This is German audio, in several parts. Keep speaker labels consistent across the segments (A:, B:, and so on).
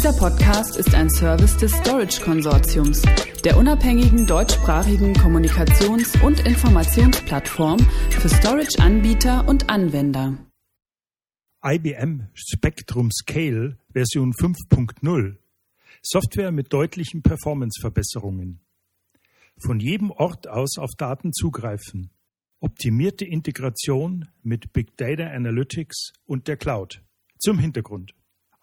A: Dieser Podcast ist ein Service des Storage Konsortiums, der unabhängigen deutschsprachigen Kommunikations- und Informationsplattform für Storage-Anbieter und Anwender.
B: IBM Spectrum Scale Version 5.0 Software mit deutlichen Performanceverbesserungen. Von jedem Ort aus auf Daten zugreifen. Optimierte Integration mit Big Data Analytics und der Cloud. Zum Hintergrund.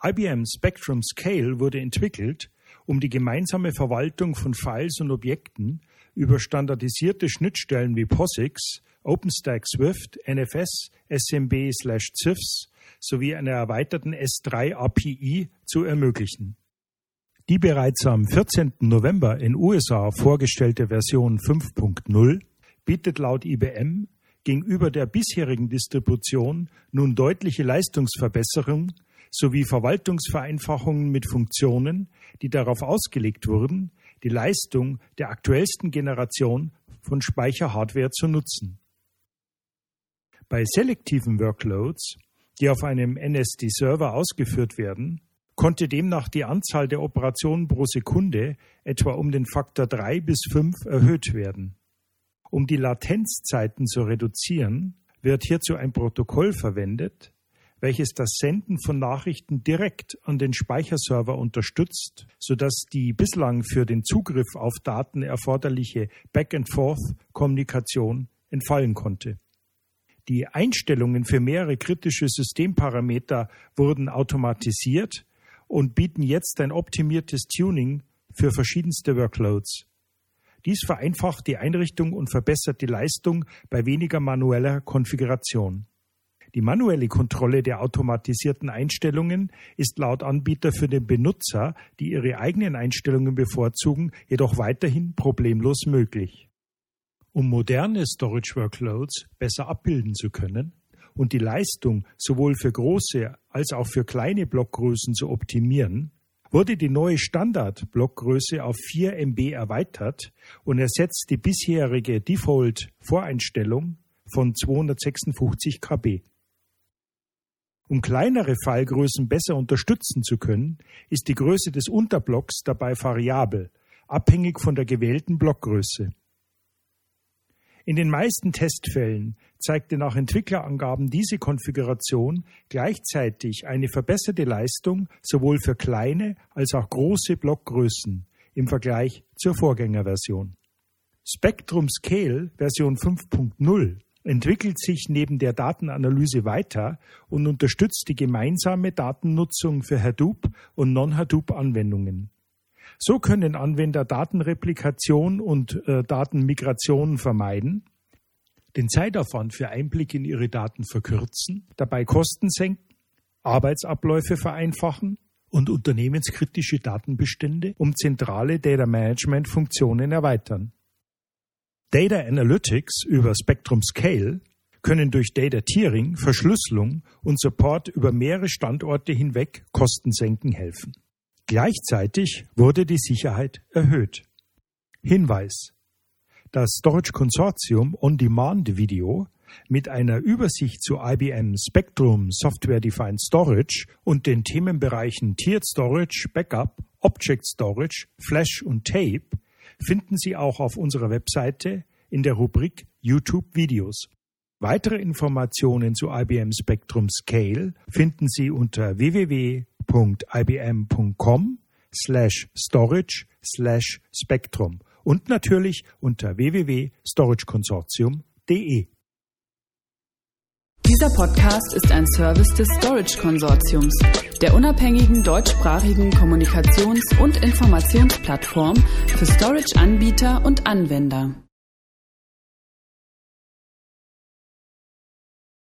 B: IBM Spectrum Scale wurde entwickelt, um die gemeinsame Verwaltung von Files und Objekten über standardisierte Schnittstellen wie POSIX, OpenStack Swift, NFS, SMB/CIFS sowie einer erweiterten S3 API zu ermöglichen. Die bereits am 14. November in USA vorgestellte Version 5.0 bietet laut IBM gegenüber der bisherigen Distribution nun deutliche Leistungsverbesserungen sowie Verwaltungsvereinfachungen mit Funktionen, die darauf ausgelegt wurden, die Leistung der aktuellsten Generation von Speicherhardware zu nutzen. Bei selektiven Workloads, die auf einem NSD-Server ausgeführt werden, konnte demnach die Anzahl der Operationen pro Sekunde etwa um den Faktor 3 bis 5 erhöht werden. Um die Latenzzeiten zu reduzieren, wird hierzu ein Protokoll verwendet, welches das Senden von Nachrichten direkt an den Speicherserver unterstützt, sodass die bislang für den Zugriff auf Daten erforderliche Back-and-Forth-Kommunikation entfallen konnte. Die Einstellungen für mehrere kritische Systemparameter wurden automatisiert und bieten jetzt ein optimiertes Tuning für verschiedenste Workloads. Dies vereinfacht die Einrichtung und verbessert die Leistung bei weniger manueller Konfiguration. Die manuelle Kontrolle der automatisierten Einstellungen ist laut Anbieter für den Benutzer, die ihre eigenen Einstellungen bevorzugen, jedoch weiterhin problemlos möglich. Um moderne Storage Workloads besser abbilden zu können und die Leistung sowohl für große als auch für kleine Blockgrößen zu optimieren, wurde die neue Standard-Blockgröße auf 4 MB erweitert und ersetzt die bisherige Default-Voreinstellung von 256 KB. Um kleinere Fallgrößen besser unterstützen zu können, ist die Größe des Unterblocks dabei variabel, abhängig von der gewählten Blockgröße. In den meisten Testfällen zeigte nach Entwicklerangaben diese Konfiguration gleichzeitig eine verbesserte Leistung sowohl für kleine als auch große Blockgrößen im Vergleich zur Vorgängerversion. Spectrum Scale Version 5.0 entwickelt sich neben der Datenanalyse weiter und unterstützt die gemeinsame Datennutzung für Hadoop und Non-Hadoop-Anwendungen. So können Anwender Datenreplikation und äh, Datenmigration vermeiden, den Zeitaufwand für Einblick in ihre Daten verkürzen, dabei Kosten senken, Arbeitsabläufe vereinfachen und unternehmenskritische Datenbestände um zentrale Data Management Funktionen erweitern. Data Analytics über Spectrum Scale können durch Data Tiering, Verschlüsselung und Support über mehrere Standorte hinweg Kosten senken helfen. Gleichzeitig wurde die Sicherheit erhöht. Hinweis. Das Storage Consortium On-Demand Video mit einer Übersicht zu IBM Spectrum Software Defined Storage und den Themenbereichen Tiered Storage, Backup, Object Storage, Flash und Tape finden Sie auch auf unserer Webseite in der Rubrik YouTube Videos. Weitere Informationen zu IBM Spectrum Scale finden Sie unter www.ibm.com slash storage slash spectrum und natürlich unter www.storageconsortium.de.
A: Dieser Podcast ist ein Service des Storage Konsortiums, der unabhängigen deutschsprachigen Kommunikations- und Informationsplattform für Storage-Anbieter und Anwender.